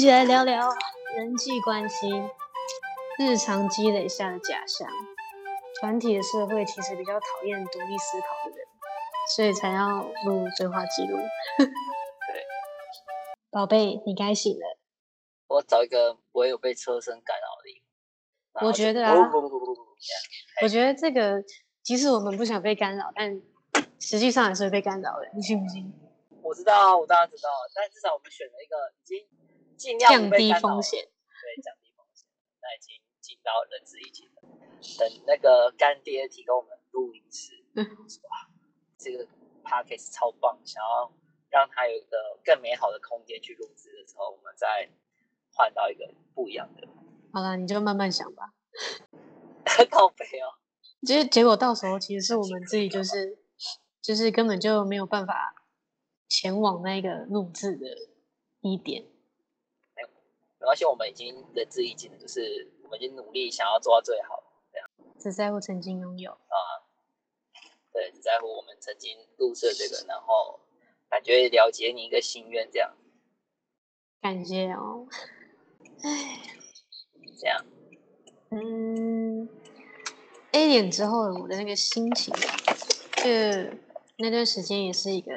一起来聊聊人际关系，日常积累下的假象。团体的社会其实比较讨厌独立思考的人，所以才要录对话记录。对，宝贝，你该醒了。我找一个不会有被车声干扰的地方。我觉得啊，我觉得这个即使我们不想被干扰，但实际上还是会被干扰的。你信不信？我知道，我当然知道，但至少我们选了一个已经。尽量降低风险，对，降低风险。那已经进到人质一级了。等那个干爹提供我们录音室，哇，这个 p a c k a g e 超棒，想要让他有一个更美好的空间去录制的时候，我们再换到一个不一样的。好了，你就慢慢想吧。靠背哦。其实结果到时候其实是我们自己就是就是根本就没有办法前往那个录制的一点。没关系，我们已经仁至义尽了，就是我们已经努力想要做到最好，这样。只在乎曾经拥有啊，对，只在乎我们曾经录制这个，然后感觉了解你一个心愿，这样。感谢哦。哎，这样。嗯，A 点之后我的那个心情，就那段时间也是一个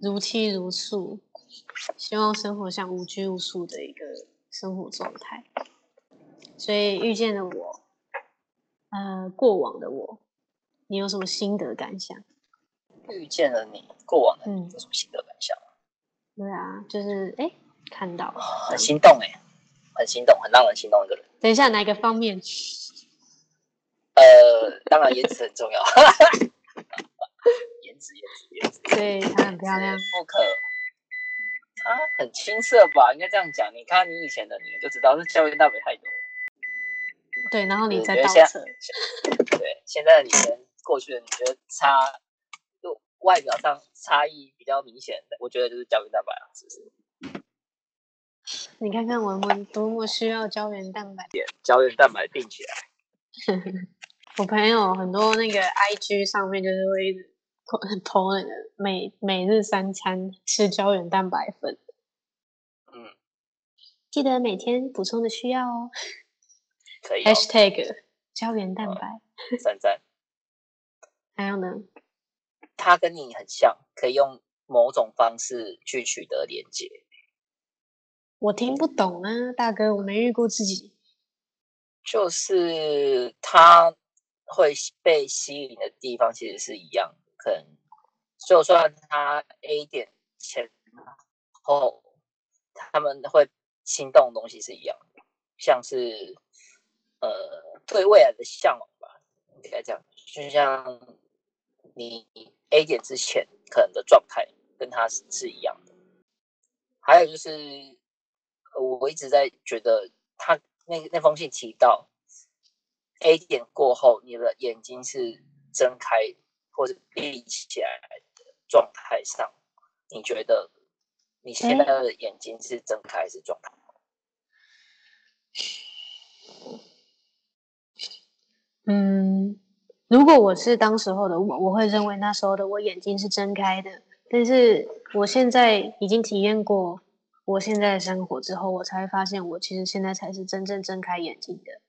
如泣如诉。希望生活像无拘无束的一个生活状态，所以遇见了我，呃，过往的我，你有什么心得感想？遇见了你，过往的你有什么心得感想？对啊，就是哎，看到很心动哎，很心动，很让人心动一个人。等一下，哪个方面？呃，当然颜值很重要，颜值，颜值，颜值，对，她很漂亮，不可。他很青涩吧，应该这样讲。你看你以前的你就知道是胶原蛋白太多。对，然后你再倒车。对，现在的你跟过去的你觉得差，就外表上差异比较明显的，我觉得就是胶原蛋白啊，是不是？你看看我们多么需要胶原蛋白。胶原蛋白定起来。我朋友很多那个 IG 上面就是会。偷那个每每日三餐吃胶原蛋白粉，嗯，记得每天补充的需要哦。可以。#hashtag 胶原蛋白，赞赞。还有呢？他跟你很像，可以用某种方式去取得连接。我听不懂啊，大哥，我没遇过自己。就是他会被吸引的地方，其实是一样。可能就算他 A 点前后，他们会心动的东西是一样的，像是呃对未来的向往吧，应该这样。就像你 A 点之前可能的状态跟他是是一样的。还有就是，我一直在觉得他那那封信提到 A 点过后，你的眼睛是睁开。或者立起来的状态上，你觉得你现在的眼睛是睁开还是状态？嗯，如果我是当时候的我，我会认为那时候的我眼睛是睁开的。但是我现在已经体验过我现在的生活之后，我才发现我其实现在才是真正睁开眼睛的。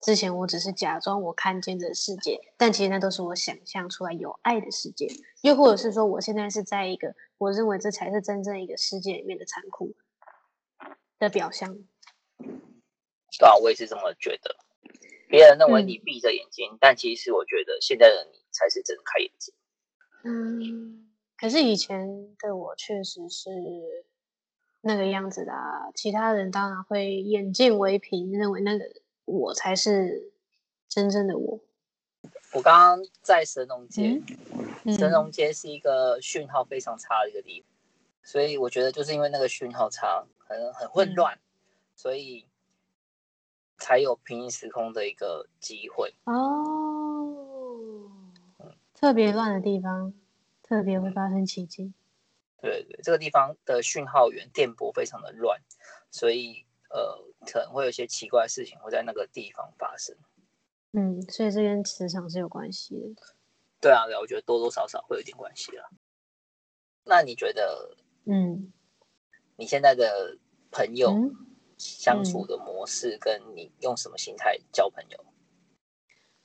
之前我只是假装我看见的世界，但其实那都是我想象出来有爱的世界，又或者是说我现在是在一个我认为这才是真正一个世界里面的残酷的表象。对啊，我也是这么觉得。别人认为你闭着眼睛，但其实我觉得现在的你才是睁开眼睛。嗯，可是以前的我确实是那个样子的，其他人当然会眼见为凭，认为那个。我才是真正的我。我刚刚在神农街，神农街是一个讯号非常差的一个地方，所以我觉得就是因为那个讯号差，很很混乱，所以才有平行时空的一个机会。哦，特别乱的地方，特别会发生奇迹。对对，这个地方的讯号源电波非常的乱，所以。呃，可能会有一些奇怪的事情会在那个地方发生。嗯，所以这跟磁场是有关系的。对啊，对啊，我觉得多多少少会有点关系啦。那你觉得，嗯，你现在的朋友嗯相处的模式，跟你用什么心态交朋友？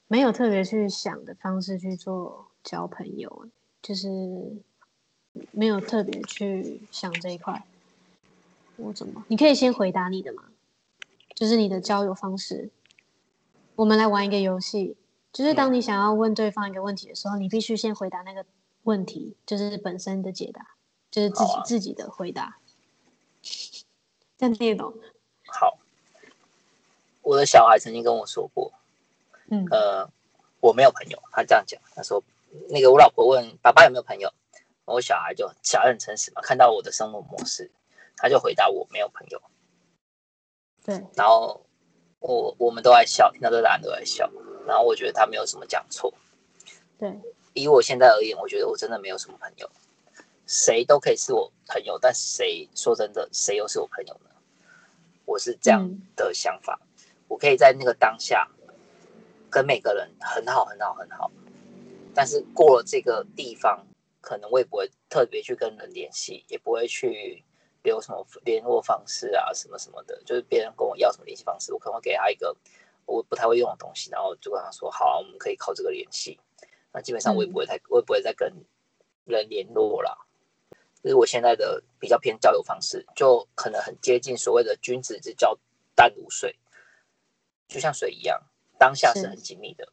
没有特别去想的方式去做交朋友，就是没有特别去想这一块。我怎么？你可以先回答你的嘛，就是你的交友方式。我们来玩一个游戏，就是当你想要问对方一个问题的时候，你必须先回答那个问题，就是本身的解答，就是自己、啊自己的回答。这样听得懂？好，我的小孩曾经跟我说过，嗯呃，我没有朋友，他这样讲，他说那个我老婆问爸爸有没有朋友，我小孩就小孩很诚实嘛，看到我的生活模式，他就回答我没有朋友，对，然后我我们都在笑，听到这个答案都在笑，然后我觉得他没有什么讲错，对，以我现在而言，我觉得我真的没有什么朋友，谁都可以是我朋友，但谁说真的，谁又是我朋友呢？我是这样嗯的想法，我可以在那个当下跟每个人很好很好很好，但是过了这个地方，可能我也不会特别去跟人联系，也不会去留什么联络方式啊什么什么的，就是别人跟我要什么联系方式，我可能会给他一个我不太会用的东西，然后就跟他说好、啊，我们可以靠这个联系。那基本上我也不会太，我也不会再跟人联络了。就是我现在的比较偏交友方式，就可能很接近所谓的君子之交淡如水，就像水一样，当下是是很紧密的，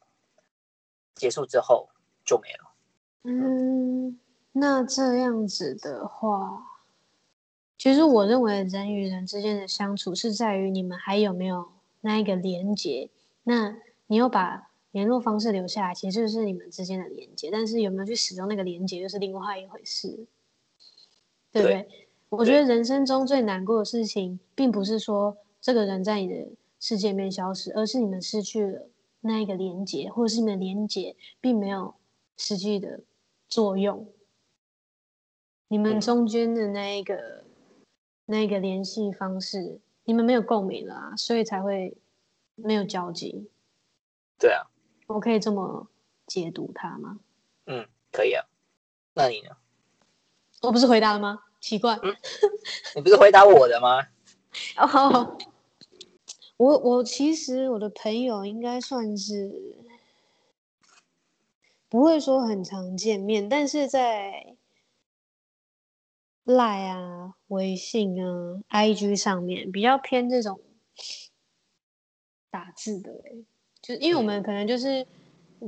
结束之后就没了。嗯，那这样子的话，其实我认为人与人之间的相处是在于你们还有没有那一个连接。那你有把联络方式留下来，其实就是你们之间的连接，但是有没有去使用那个连接，又是另外一回事，对不对？我觉得人生中最难过的事情，并不是说这个人在你的世界里面消失，而是你们失去了那一个连接，或者是你们的连接并没有实际的作用。你们嗯中间的那一个、那一个联系方式，你们没有共鸣了啊，所以才会没有交集。对啊，我可以这么解读它吗？嗯，可以啊。那你呢？我不是回答了吗？奇怪。你不是回答我的吗？哦，我我其实我的朋友应该算是不会说很常见面，但是在赖啊、微信啊、IG 上面比较偏这种打字的、欸，就是因为我们可能就是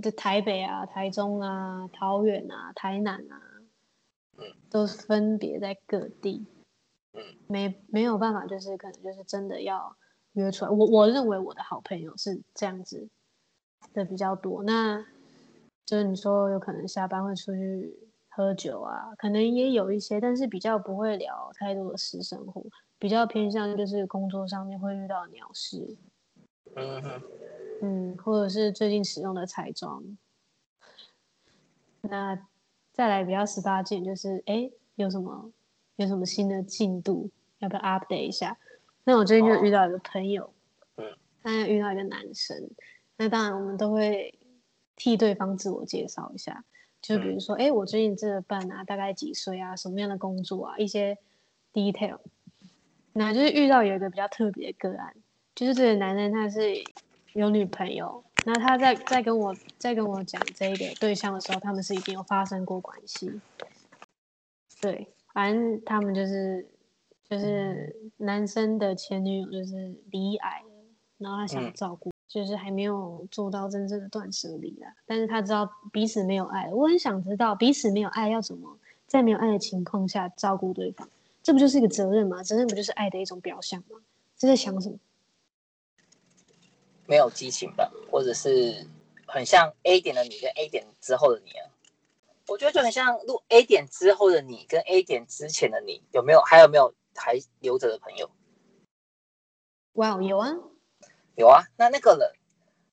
的台北啊、台中啊、桃园啊、台南啊，嗯，都分别在各地。嗯，没没有办法，就是可能就是真的要约出来。我我认为我的好朋友是这样子的比较多。那就是你说有可能下班会出去喝酒啊，可能也有一些，但是比较不会聊太多的私生活，比较偏向就是工作上面会遇到鸟事，嗯哼，嗯，或者是最近使用的彩妆。那再来比较十八件，就是哎有什么有什么新的进度，要不要 update 一下？那我最近就遇到一个朋友，嗯，他遇到一个男生，那当然我们都会替对方自我介绍一下，就比如说，哎、我最近这个伴啊，大概几岁啊，什么样的工作啊，一些 detail。那就是遇到有一个比较特别的个案，就是这个男人他是有女朋友，那他在在跟我在跟我讲这个对象的时候，他们是已经有发生过关系。对，反正他们就是就是男生的前女友就是离癌了，然后他想嗯照顾，就是还没有做到真正的断舍离啦。但是他知道彼此没有爱，我很想知道彼此没有爱要怎么在没有爱的情况下照顾对方，这不就是一个责任吗？责任不就是爱的一种表象吗？这在想什么？没有激情吧，或者是很像 A 点的你跟 A 点之后的你啊。我觉得就很像录 A 点之后的你跟 A 点之前的你，有没有还有没有还留着的朋友？哇、哦，有啊，有啊，那那个人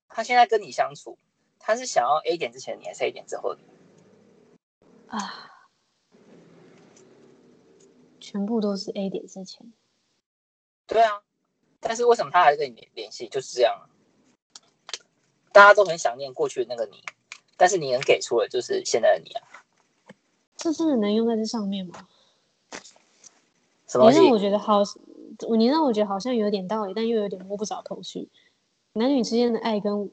他现在跟你相处，他是想要 A 点之前你，还是 A 点之后的你？啊，全部都是 A 点之前。对啊，但是为什么他还跟你联联系？就是这样啊。大家都很想念过去的那个你，但是你能给出的就是现在的你啊。这真的能用在这上面吗？什么东西？也让我觉得好，你让我觉得好像有点道理，但又有点摸不着头绪。男女之间的爱跟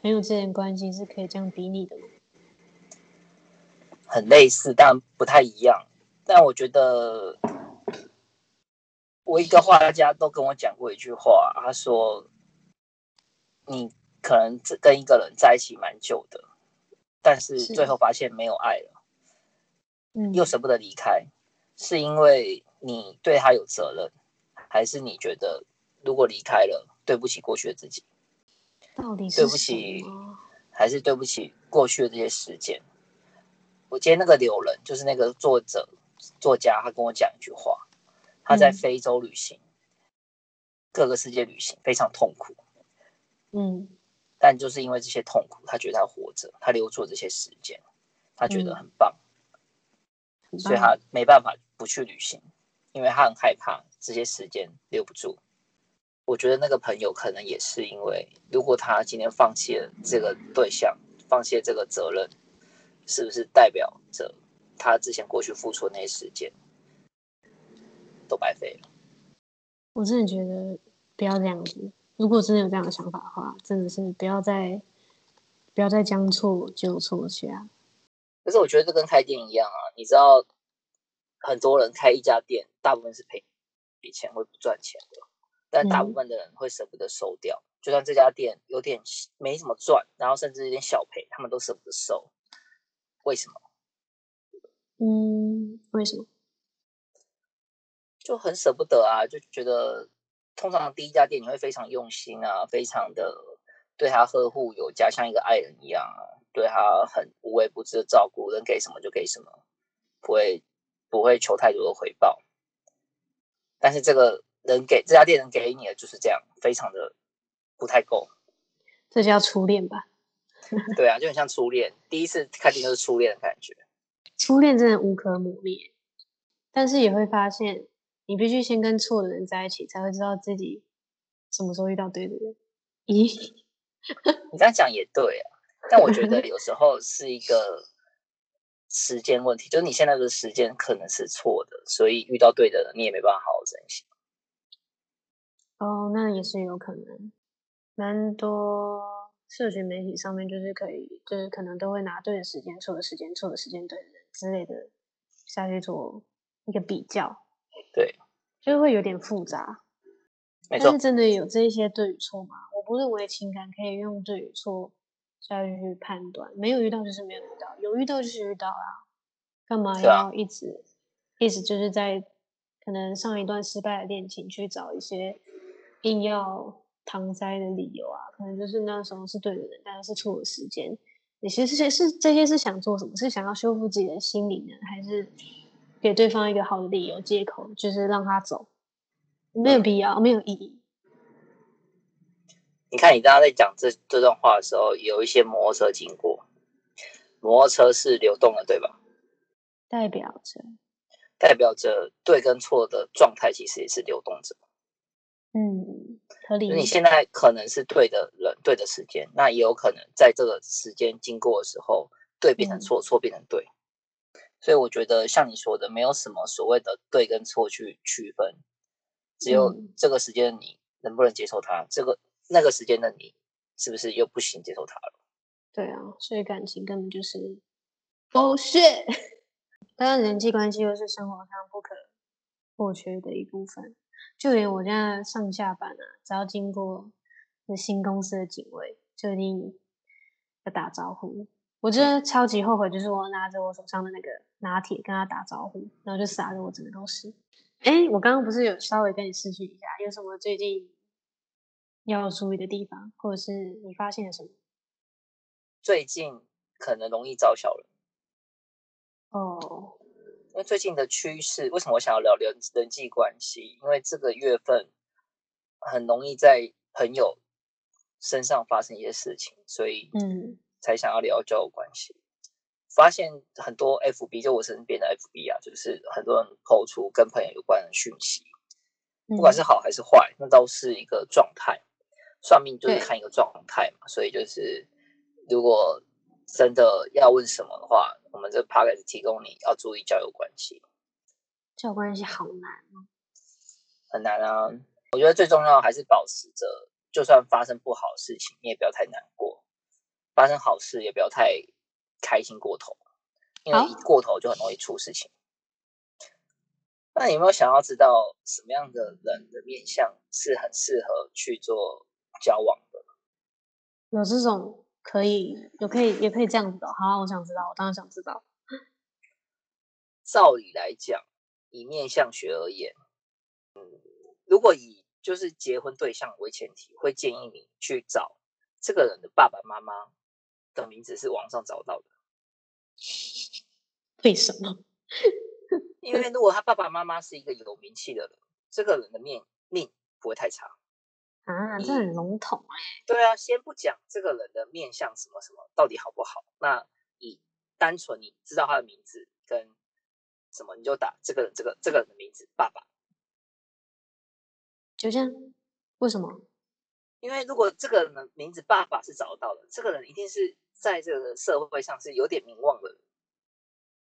朋友之间关系是可以这样比拟的吗？很类似，但不太一样。但我觉得，我一个画家都跟我讲过一句话，他说：“你可能跟一个人在一起蛮久的，但是最后发现没有爱了，嗯，又舍不得离开，是因为你对他有责任，还是你觉得如果离开了，对不起过去的自己？到底是对不起，还是对不起过去的这些时间？”我今天那个柳人，就是那个作者。作家他跟我讲一句话，他在非洲旅行，各个世界旅行非常痛苦，嗯，但就是因为这些痛苦，他觉得他活着，他留住这些时间，他觉得很棒，所以他没办法不去旅行，因为他很害怕这些时间留不住。我觉得那个朋友可能也是因为，如果他今天放弃了这个对象，放弃了这个责任，是不是代表着？他之前过去付出的那些时间都白费了。我真的觉得不要这样子。如果真的有这样的想法的话，真的是不要再不要再将错就错下。可是我觉得这跟开店一样啊，你知道，很多人开一家店，大部分是赔赔钱会不赚钱的，但大部分的人会舍不得收掉。就算这家店有点没什么赚，然后甚至有点小赔，他们都舍不得收。为什么？嗯，为什么？就很舍不得啊，就觉得通常第一家店你会非常用心啊，非常的对他呵护有加，像一个爱人一样啊，对他很无微不至的照顾，能给什么就给什么，不会不会求太多的回报。但是这个人给这家店能给你的就是这样，非常的不太够。这叫初恋吧？对啊，就很像初恋，第一次看店就是初恋的感觉。初恋真的无可磨灭，但是也会发现，你必须先跟错的人在一起，才会知道自己什么时候遇到对的人。咦，你这样讲也对啊，但我觉得有时候是一个时间问题，就是你现在的时间可能是错的，所以遇到对的人，你也没办法好好珍惜。哦，那也是有可能，蛮多。社群媒体上面就是可以，就是可能都会拿对的时间、错的时间、错的时间对的人之类的下去做一个比较，对，就会有点复杂。但是真的有这一些对与错吗？我不认为情感可以用对与错下去判断，没有遇到就是没有遇到，有遇到就是遇到啊，干嘛要一直一直就是在可能上一段失败的恋情去找一些硬要。搪塞的理由啊，可能就是那时候是对的人，但是是错的时间。你其实是是这些是想做什么？是想要修复自己的心灵呢，还是给对方一个好的理由借口，就是让他走？没有必要，没有意义。你看，你刚刚在讲这这段话的时候，有一些摩托车经过，摩托车是流动的，对吧？代表着，代表着对跟错的状态，其实也是流动着。嗯，合理。你现在可能是对的人，对的时间，那也有可能在这个时间经过的时候，对变成错，错变成对。所以我觉得像你说的，没有什么所谓的对跟错去区分，只有这个时间你能不能接受它，这个那个时间的你是不是又不行接受它了？对啊，所以感情根本就是 bullshit。当然，人际关系又是生活上不可或缺的一部分。就连我现在上下班啊，只要经过那新公司的警卫，就一定要打招呼。我真的超级后悔，就是我拿着我手上的那个拿铁跟他打招呼，然后就洒的我整个都是。哎，我刚刚不是有稍微跟你试训一下，有什么最近要注意的地方，或者是你发现了什么？最近可能容易招小人。哦。因为最近的趋势，为什么我想要聊人人际关系？因为这个月份很容易在朋友身上发生一些事情，所以嗯，才想要聊交友关系。发现很多 FB，就我身边的 FB 啊，就是很多人抛出跟朋友有关的讯息，不管是好还是坏，那都是一个状态。算命就是看一个状态嘛，所以就是如果。真的要问什么的话，我们这 p a c k a g e 提供你要注意交友关系。交友关系好难哦。很难啊。我觉得最重要还是保持着，就算发生不好的事情，你也不要太难过；发生好事也不要太开心过头，因为一过头就很容易出事情。那有没有想要知道什么样的人的面相是很适合去做交往的？有这种可以，有可以，也可以这样子的。好，我想知道，我当然想知道。照理来讲，以面相学而言，嗯，如果以就是结婚对象为前提，会建议你去找这个人的爸爸妈妈的名字是网上找到的。为什么？因为如果他爸爸妈妈是一个有名气的人，这个人的命命不会太差啊。这很笼统哎。对啊，先不讲这个人的面相什么什么到底好不好，那以单纯你知道他的名字跟什么，你就打这个人这个这个人的名字爸爸。就这样？为什么？因为如果这个人的名字爸爸是找得到的，这个人一定是在这个社会上是有点名望的人。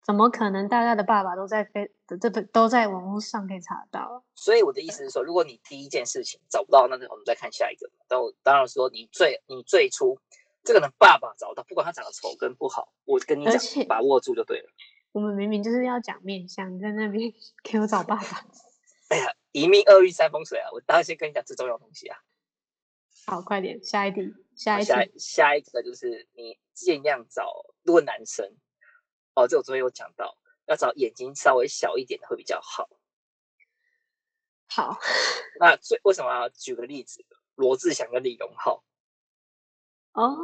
怎么可能？大家的爸爸都在飞，这不都在网络上可以查到。所以我的意思是说，如果你第一件事情找不到，那我们再看下一个。但我当然说，你最你最初这个人爸爸找到，不管他长得丑跟不好，我跟你讲，把握住就对了。我们明明就是要讲面相，在那边 给我找爸爸。哎呀，一命二运三风水啊！我当然先跟你讲最重要的东西啊。好，快点，下一题，下一下下一个就是你尽量找，如果男生。哦，这我昨天有讲到，要找眼睛稍微小一点的会比较好。好，那最为什么要举个例子？罗志祥跟李荣浩。哦，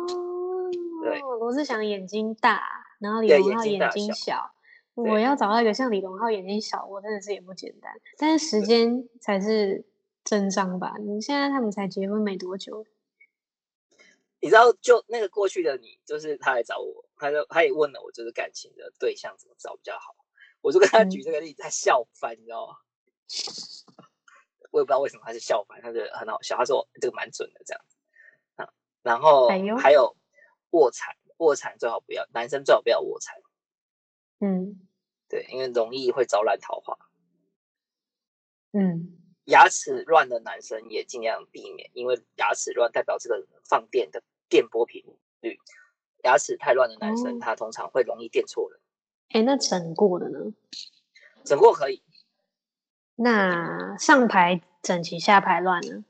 对，罗志祥眼睛大，然后李荣浩眼睛小。我要找到一个像李荣浩眼睛小，我真的是也不简单。但是时间才是真章吧？你现在他们才结婚没多久。你知道，就那个过去的你，就是他来找我，他就他也问了我，就是感情的对象怎么找比较好，我就跟他举这个例子，他笑翻，你知道吗？我也不知道为什么他是笑翻，他觉得很好笑，他说这个蛮准的这样子啊。然后还有卧蚕，卧蚕最好不要，男生最好不要卧蚕。嗯，对，因为容易会招揽桃花。嗯。牙齿乱的男生也尽量避免，因为牙齿乱代表这个放电的电波频率。牙齿太乱的男生，他通常会容易电错人。哎，那整过的呢？整过可以。那上排整齐，下排乱呢？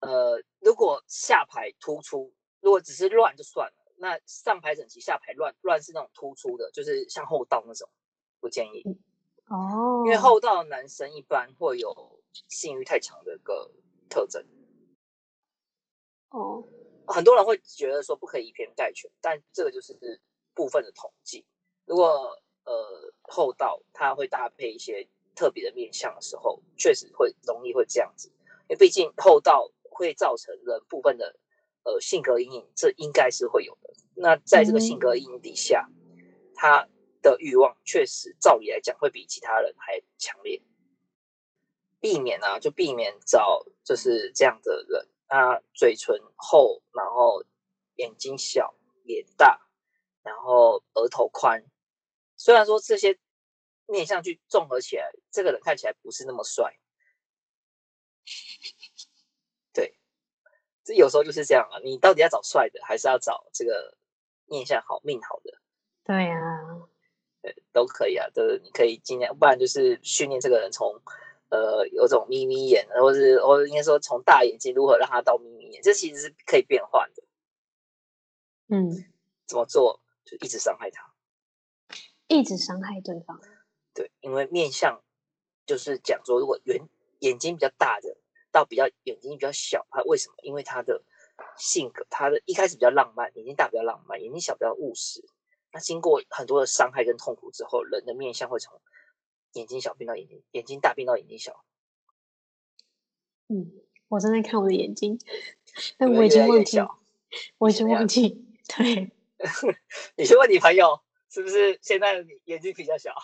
呃，如果下排突出，如果只是乱就算了。那上排整齐，下排乱，乱是那种突出的，就是像后道那种，不建议。哦，因为后道男生一般会有性欲太强的一个特征。哦，很多人会觉得说不可以以偏概全，但这个就是部分的统计。如果呃厚道他会搭配一些特别的面相的时候，确实会容易会这样子。因为毕竟厚道会造成人部分的呃性格阴影，这应该是会有的。那在这个性格阴影底下，他。的欲望确实，照理来讲会比其他人还强烈。避免啊，就避免找就是这样的人。他嘴唇厚，然后眼睛小，脸大，然后额头宽。虽然说这些面相去综合起来，这个人看起来不是那么帅。对，这有时候就是这样啊。你到底要找帅的，还是要找这个面相好、命好的？对呀。都可以啊，都你可以尽量，不然就是训练这个人从呃有种眯眯眼，或是或者应该说从大眼睛如何让他到眯眯眼，这其实是可以变换的。嗯，怎么做？就一直伤害他，一直伤害对方。对，因为面相就是讲说，如果圆眼睛比较大的到比较眼睛比较小，他为什么？因为他的性格，他的一开始比较浪漫，眼睛大比较浪漫，眼睛小比较务实。那经过很多的伤害跟痛苦之后，人的面相会从眼睛小变到眼睛眼睛大变到眼睛小。嗯，我正在看我的眼睛，但我已经忘记，我已经忘记。对，你去问你朋友，是不是现在的你眼睛比较小？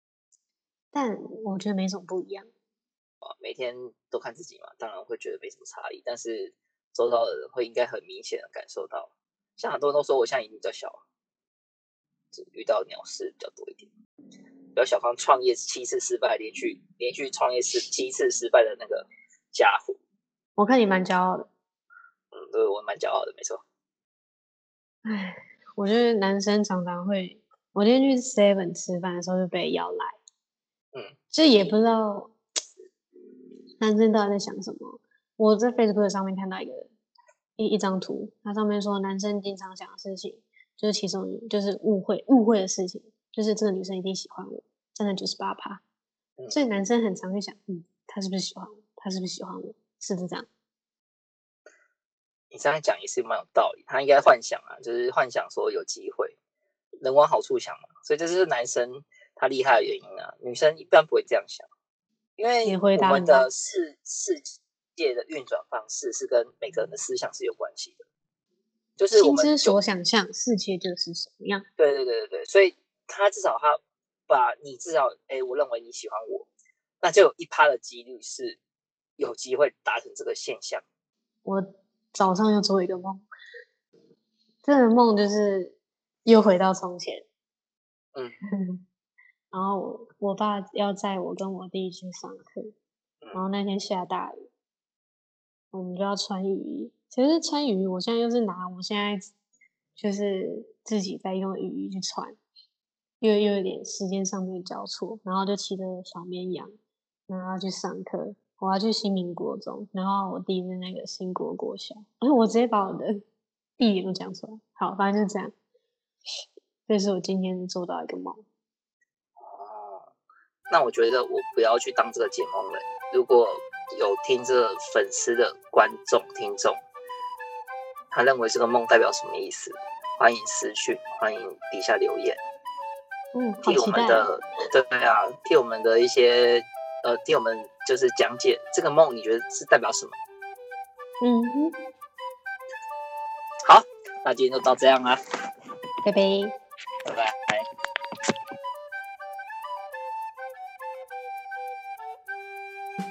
但我觉得没什么不一样。啊，每天都看自己嘛，当然会觉得没什么差异，但是周遭的人会应该很明显的感受到。像很多人都说我现在眼睛比较小。遇到鸟事比较多一点。姚小芳创业七次失败，连续连续创业是七次失败的那个家伙。我看你蛮骄傲的。嗯，对我蛮骄傲的，没错。唉，我觉得男生常常会，我今天去 Seven 吃饭的时候就被邀来，嗯，这也不知道男生到底在想什么。我在 Facebook 上面看到一个一一张图，它上面说男生经常想的事情，就是其中就是误会误会的事情，就是这个女生一定喜欢我，真的九十八趴。所以男生很常会想，嗯，他是不是喜欢我？他是不是喜欢我？是不是这样？你这样讲也是蛮有道理，他应该幻想啊，就是幻想说有机会，能往好处想嘛。所以这是男生他厉害的原因啊，女生一般不会这样想，因为我们的世世界的运转方式是跟每个人的思想是有关系的，就是我们所想象世界就是什么样。对对对对对，所以他至少他把你至少，哎，我认为你喜欢我，那就有一趴的几率是有机会达成这个现象。我。早上又做一个梦，这个梦就是又回到从前。嗯，然后我我爸要载我跟我弟去上课，然后那天下大雨，我们就要穿雨衣。其实穿雨衣，我现在又是拿我现在就是自己在用雨衣去穿，又又有点时间上面交错，然后就骑着小绵羊，然后去上课。我要去新民国中，然后我弟是那个新国国小，然后我直接把我的地点都讲出来。好，反正就这样。这是我今天做到一个梦。哦，那我觉得我不要去当这个解梦人。如果有听这个粉丝的观众听众，他认为这个梦代表什么意思？欢迎私讯，欢迎底下留言。嗯，替我们的对啊，替我们的一些。呃，替我们就是讲解这个梦，你觉得是代表什么？嗯，好，那今天就到这样啦，拜拜，拜拜。